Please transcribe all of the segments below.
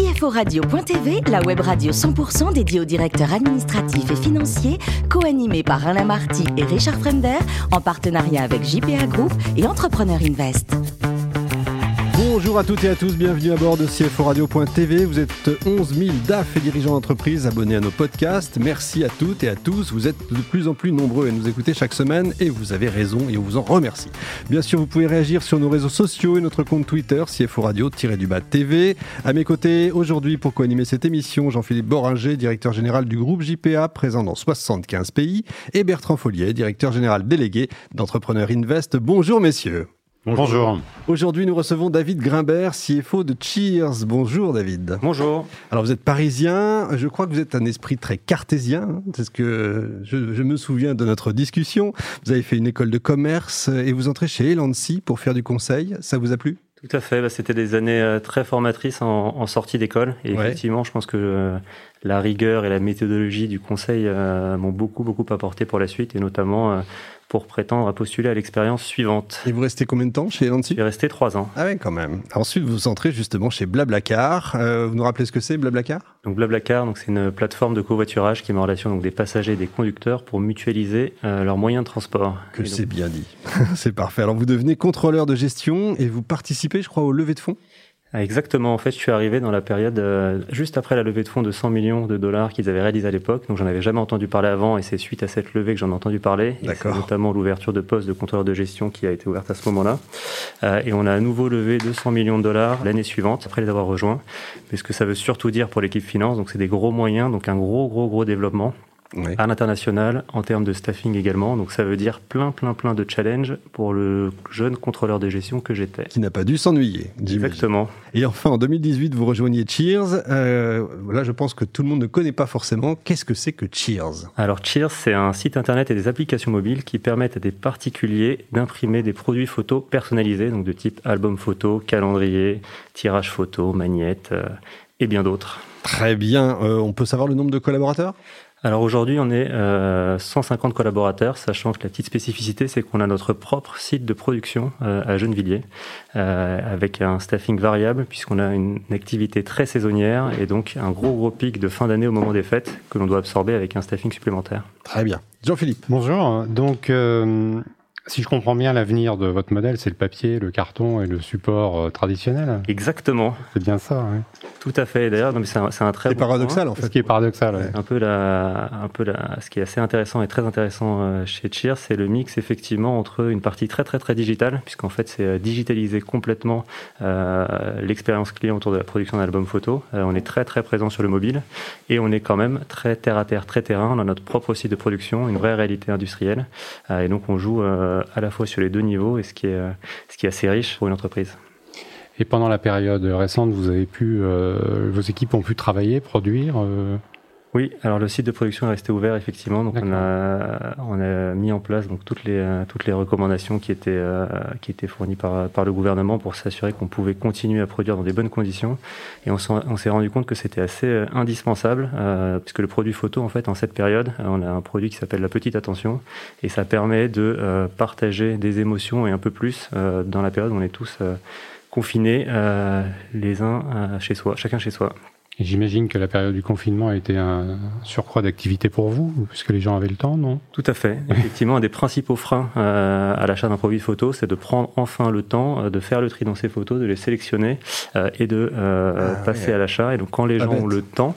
CFORadio.tv, la web radio 100% dédiée aux directeurs administratifs et financiers, co-animée par Alain Marty et Richard Fremder, en partenariat avec JPA Group et Entrepreneur Invest. Bonjour à toutes et à tous, bienvenue à bord de CFO Radio.tv. Vous êtes 11 000 DAF et dirigeants d'entreprise abonnés à nos podcasts. Merci à toutes et à tous. Vous êtes de plus en plus nombreux à nous écouter chaque semaine et vous avez raison et on vous en remercie. Bien sûr, vous pouvez réagir sur nos réseaux sociaux et notre compte Twitter CFO Radio-du-bas TV. À mes côtés, aujourd'hui, pour co-animer cette émission, Jean-Philippe Boringer, directeur général du groupe JPA, présent dans 75 pays, et Bertrand Follier, directeur général délégué d'Entrepreneur Invest. Bonjour messieurs. Bonjour. Aujourd'hui, nous recevons David Grimbert, CFO de Cheers. Bonjour David. Bonjour. Alors vous êtes parisien, je crois que vous êtes un esprit très cartésien, hein. c'est ce que je, me souviens de notre discussion. Vous avez fait une école de commerce et vous entrez chez Elancy pour faire du conseil. Ça vous a plu? Tout à fait, bah, c'était des années euh, très formatrices en, sortie d'école. Et effectivement, je pense que euh, la rigueur et la méthodologie du conseil euh, m'ont beaucoup, beaucoup apporté pour la suite, et notamment pour prétendre à postuler à l'expérience suivante. Et vous restez combien de temps chez Elancy Je suis resté trois ans. Ah oui, quand même. Ensuite, vous entrez justement chez Blablacar. Euh, vous nous rappelez ce que c'est, Blablacar? Donc Blablacar, donc c'est une plateforme de covoiturage qui met en relation donc des passagers et des conducteurs pour mutualiser euh, leurs moyens de transport. Que c'est bien dit. c'est parfait. Alors vous devenez contrôleur de gestion et vous participez, je crois, au levée de fonds? Ah, exactement. En fait, je suis arrivé dans la période euh, juste après la levée de fonds de 100 millions de dollars qu'ils avaient réalisé à l'époque. Donc, j'en avais jamais entendu parler avant, et c'est suite à cette levée que j'en ai entendu parler. D'accord. Notamment l'ouverture de poste de contrôleur de gestion qui a été ouverte à ce moment-là. Euh, et on a à nouveau levé 200 millions de dollars l'année suivante après les avoir rejoints. Mais ce que ça veut surtout dire pour l'équipe finance, donc c'est des gros moyens, donc un gros, gros, gros développement à l'international, en termes de staffing également. Donc ça veut dire plein, plein, plein de challenges pour le jeune contrôleur de gestion que j'étais. Qui n'a pas dû s'ennuyer. Exactement. Et enfin, en 2018, vous rejoignez Cheers. Euh, là, je pense que tout le monde ne connaît pas forcément. Qu'est-ce que c'est que Cheers? Alors Cheers, c'est un site internet et des applications mobiles qui permettent à des particuliers d'imprimer des produits photos personnalisés, donc de type album photo, calendrier, tirage photo, magnette euh, et bien d'autres. Très bien. Euh, on peut savoir le nombre de collaborateurs? Alors aujourd'hui, on est euh, 150 collaborateurs, sachant que la petite spécificité, c'est qu'on a notre propre site de production euh, à Gennevilliers, euh, avec un staffing variable, puisqu'on a une, activité très saisonnière et donc un gros gros pic de fin d'année au moment des fêtes que l'on doit absorber avec un staffing supplémentaire. Très bien. Jean-Philippe. Bonjour. Donc euh, si je comprends bien, l'avenir de votre modèle, c'est le papier, le carton et le support euh, traditionnel. Exactement. C'est bien ça. Oui. Tout à fait. D'ailleurs, c'est un, un, très. C'est paradoxal en fait. Ce qui est paradoxal. Un peu la, un peu la, ce qui est assez intéressant et très intéressant euh, chez Cheer, c'est le mix effectivement entre une partie très très très digitale, puisqu'en fait c'est euh, digitaliser complètement euh, l'expérience client autour de la production d'albums photo. on est très très présent sur le mobile et on est quand même très terre à terre, très terrain. On a notre propre site de production, une vraie réalité industrielle, et donc on joue euh, à la fois sur les deux niveaux et ce qui est, euh, ce qui est assez riche pour une entreprise. Et pendant la période récente, vous avez pu, euh, vos équipes ont pu travailler, produire oui, alors le site de production est resté ouvert effectivement, donc on a on a mis en place donc toutes les toutes les recommandations qui étaient euh, qui étaient fournies par par le gouvernement pour s'assurer qu'on pouvait continuer à produire dans des bonnes conditions. Et on s'est rendu compte que c'était assez euh, indispensable euh, puisque le produit photo en fait en cette période on a un produit qui s'appelle la petite attention. Et ça permet de partager des émotions et un peu plus dans la période où on est tous confinés les uns chez soi, chacun chez soi. Et j'imagine que la période du confinement a été un surcroît d'activité pour vous, puisque les gens avaient le temps, non? Tout à fait. Effectivement, un des principaux freins euh, à l'achat d'un produit photo, c'est de prendre enfin le temps euh, de faire le tri dans ces photos, de les sélectionner euh, et de ah passer à l'achat. Et donc, quand les gens ont le temps,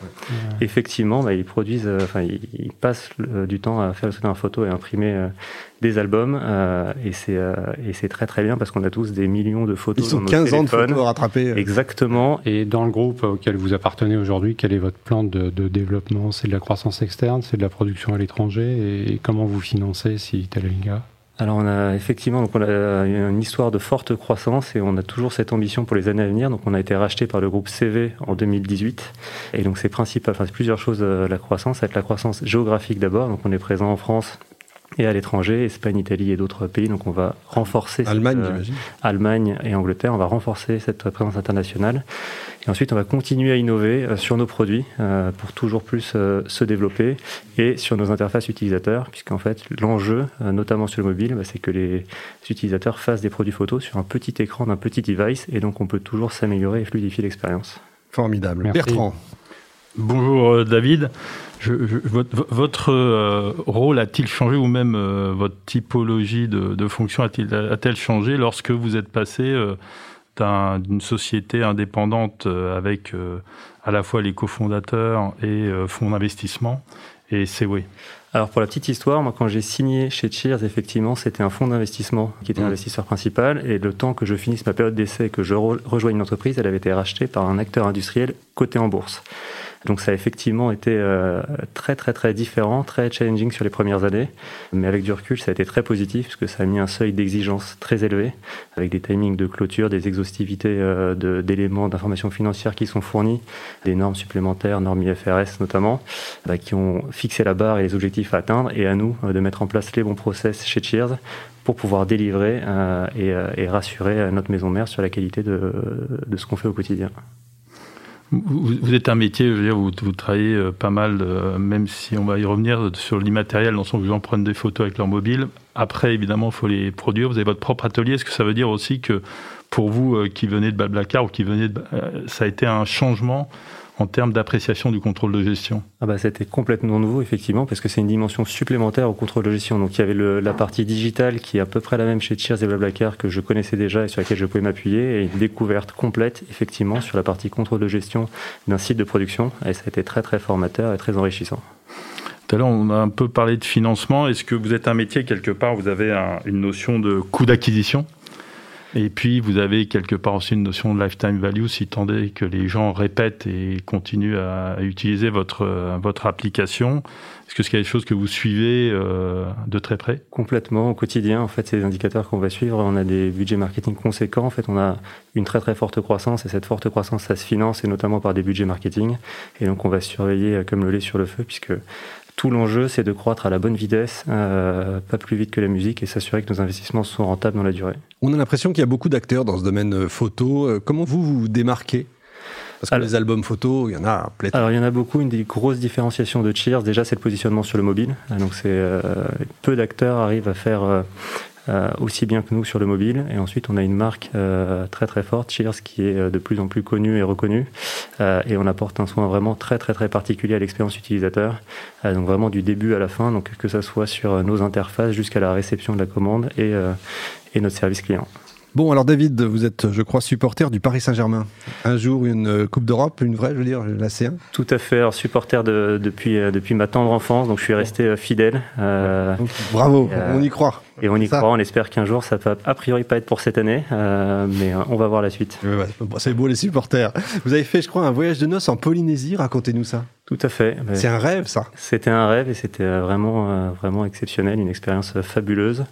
effectivement, bah, ils produisent, enfin, ils, passent du temps à faire le tri dans la photo et imprimer des albums euh, et c'est euh, et c'est très très bien parce qu'on a tous des millions de photos. Ils sont 15 ans de photos à rattraper. Exactement. Et dans le groupe auquel vous appartenez aujourd'hui, quel est votre plan de, développement? C'est de la croissance externe, c'est de la production à l'étranger? Et, comment vous financez si tel est le cas? Alors on a effectivement donc on a une histoire de forte croissance et on a toujours cette ambition pour les années à venir. Donc on a été racheté par le groupe CV en 2018 et donc c'est principal, enfin c'est plusieurs choses la croissance, être la croissance géographique d'abord. Donc on est présent en France, et à l'étranger, Espagne, Italie et d'autres pays. Donc on va renforcer Allemagne, cette, j'imagine. Allemagne et Angleterre, on va renforcer cette présence internationale. Et ensuite, on va continuer à innover euh, sur nos produits euh, pour toujours plus euh, se développer et sur nos interfaces utilisateurs, puisqu'en fait, l'enjeu, notamment sur le mobile, bah, c'est que les utilisateurs fassent des produits photos sur un petit écran d'un petit device, et donc on peut toujours s'améliorer et fluidifier l'expérience. Formidable. Bertrand. Bonjour David. votre, rôle a-t-il changé ou même votre typologie de, fonction a-t-elle changé lorsque vous êtes passé d'une société indépendante avec à la fois les cofondateurs et fonds d'investissement et oui. Alors pour la petite histoire, moi quand j'ai signé chez Cheers, effectivement, c'était un fonds d'investissement qui était mmh. l'investisseur principal et le temps que je finisse ma période d'essai et que je rejoigne une entreprise, elle avait été rachetée par un acteur industriel coté en bourse. Donc ça a effectivement été euh, très très très différent, très challenging sur les premières années, mais avec du recul ça a été très positif parce que ça a mis un seuil d'exigence très élevé, avec des timings de clôture, des exhaustivités euh, d'éléments d'information financière qui sont fournis, des normes supplémentaires, normes IFRS notamment, bah, qui ont fixé la barre et les objectifs à atteindre, et à nous euh, de mettre en place les bons process chez Cheers pour pouvoir délivrer et, et, rassurer notre maison mère sur la qualité de, de ce qu'on fait au quotidien. Vous, êtes un métier, je veux dire, vous, travaillez euh, pas mal, euh, même si on va y revenir sur l'immatériel, dans le sens où les gens prennent des photos avec leur mobile. Après, évidemment, il faut les produire. Vous avez votre propre atelier. Est-ce que ça veut dire aussi que pour vous euh, qui venez de Blablacar ou qui venez de, ça a été un changement en termes d'appréciation du contrôle de gestion ah bah, C'était complètement nouveau, effectivement, parce que c'est une dimension supplémentaire au contrôle de gestion. Donc il y avait le, la partie digitale qui est à peu près la même chez Cheers et Blablacar que je connaissais déjà et sur laquelle je pouvais m'appuyer, et une découverte complète, effectivement, sur la partie contrôle de gestion d'un site de production. Et ça a été très, très formateur et très enrichissant. Tout à l'heure, on a un peu parlé de financement. Est-ce que vous êtes un métier, quelque part, vous avez une notion de coût d'acquisition? Et puis, vous avez quelque part aussi une notion de lifetime value, si tendez que les gens répètent et continuent à, utiliser votre, votre application. Est-ce que c'est quelque chose que vous suivez euh, de très près? Complètement, au quotidien. En fait, c'est des indicateurs qu'on va suivre. On a des budgets marketing conséquents. En fait, on a une très très forte croissance et cette forte croissance, ça se finance et notamment par des budgets marketing. Et donc, on va surveiller euh, comme le lait sur le feu puisque tout l'enjeu, c'est de croître à la bonne vitesse, euh, pas plus vite que la musique, et s'assurer que nos investissements sont rentables dans la durée. On a l'impression qu'il y a beaucoup d'acteurs dans ce domaine euh, photo. Euh, comment vous vous démarquez? Parce que les albums photos, il y en a plein. Alors il y en a beaucoup. Une des grosses différenciations de Cheers, déjà, c'est le positionnement sur le mobile. Donc c'est peu d'acteurs arrivent à faire euh, aussi bien que nous sur le mobile. Et ensuite, on a une marque euh, très très forte, Cheers, qui est euh, de plus en plus connue et reconnue. Et on apporte un soin vraiment très très très particulier à l'expérience utilisateur. donc vraiment du début à la fin, donc que ça soit sur nos interfaces jusqu'à la réception de la commande et, et notre service client. Bon, alors David, vous êtes, je crois, supporter du Paris Saint-Germain. Un jour, une Coupe d'Europe, une vraie, je veux dire, la C1 Tout à fait, alors supporter de, depuis, depuis ma tendre enfance, donc je suis resté fidèle. Bravo, on y croit. Et on y croit, on espère qu'un jour, ça va a priori pas être pour cette année, euh, mais euh, on va voir la suite. c'est beau les supporters. Vous avez fait, je crois, un voyage de noces en Polynésie, racontez-nous ça. Tout à fait. C'est un rêve, ça. C'était un rêve et c'était euh, vraiment, euh, vraiment exceptionnel, une expérience fabuleuse,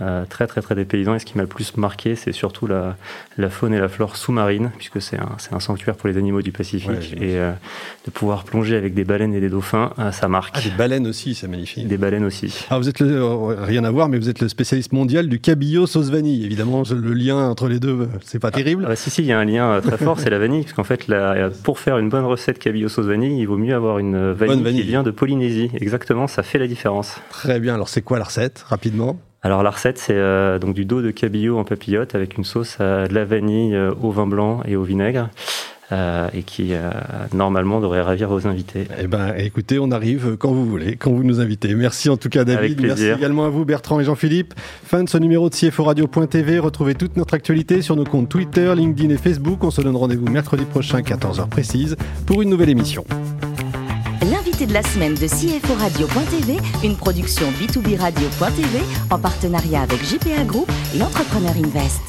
euh, très, très, très dépaysant. Et ce qui m'a le plus marqué, c'est surtout la, la, faune et la flore sous-marine, puisque c'est un, un, sanctuaire pour les animaux du Pacifique. et de pouvoir plonger avec des baleines et des dauphins, ça marque. Ah, des baleines aussi, c'est magnifique. Des baleines aussi. Alors, vous êtes rien à voir, mais vous êtes le spécialiste mondial du cabillaud sauce vanille. Évidemment, le lien entre les deux, c'est pas ah, terrible. Ah, si, si, il y a un lien très fort, c'est la vanille, parce qu'en fait, pour faire une bonne recette cabillaud sauce vanille, il vaut mieux avoir une vanille vanille, qui vient de Polynésie. Exactement, ça fait la différence. Très bien. Alors, c'est quoi la recette, rapidement? Alors la recette, c'est euh, donc du dos de cabillaud en papillote avec une sauce à de la vanille, euh, au vin blanc et au vinaigre. Euh, et qui normalement devrait ravir vos invités. Eh ben, écoutez, on arrive quand vous voulez, quand vous nous invitez. Merci en tout cas David, merci également à vous Bertrand et Jean-Philippe. Fin de ce numéro de CFO Radio.tv. Retrouvez toute notre actualité sur nos comptes Twitter, LinkedIn et Facebook. On se donne rendez-vous mercredi prochain, 14h précise, pour une nouvelle émission l'invité de la semaine de CFO Radio.tv, une production B2B Radio.tv en partenariat avec JPA Group et Entrepreneur Invest.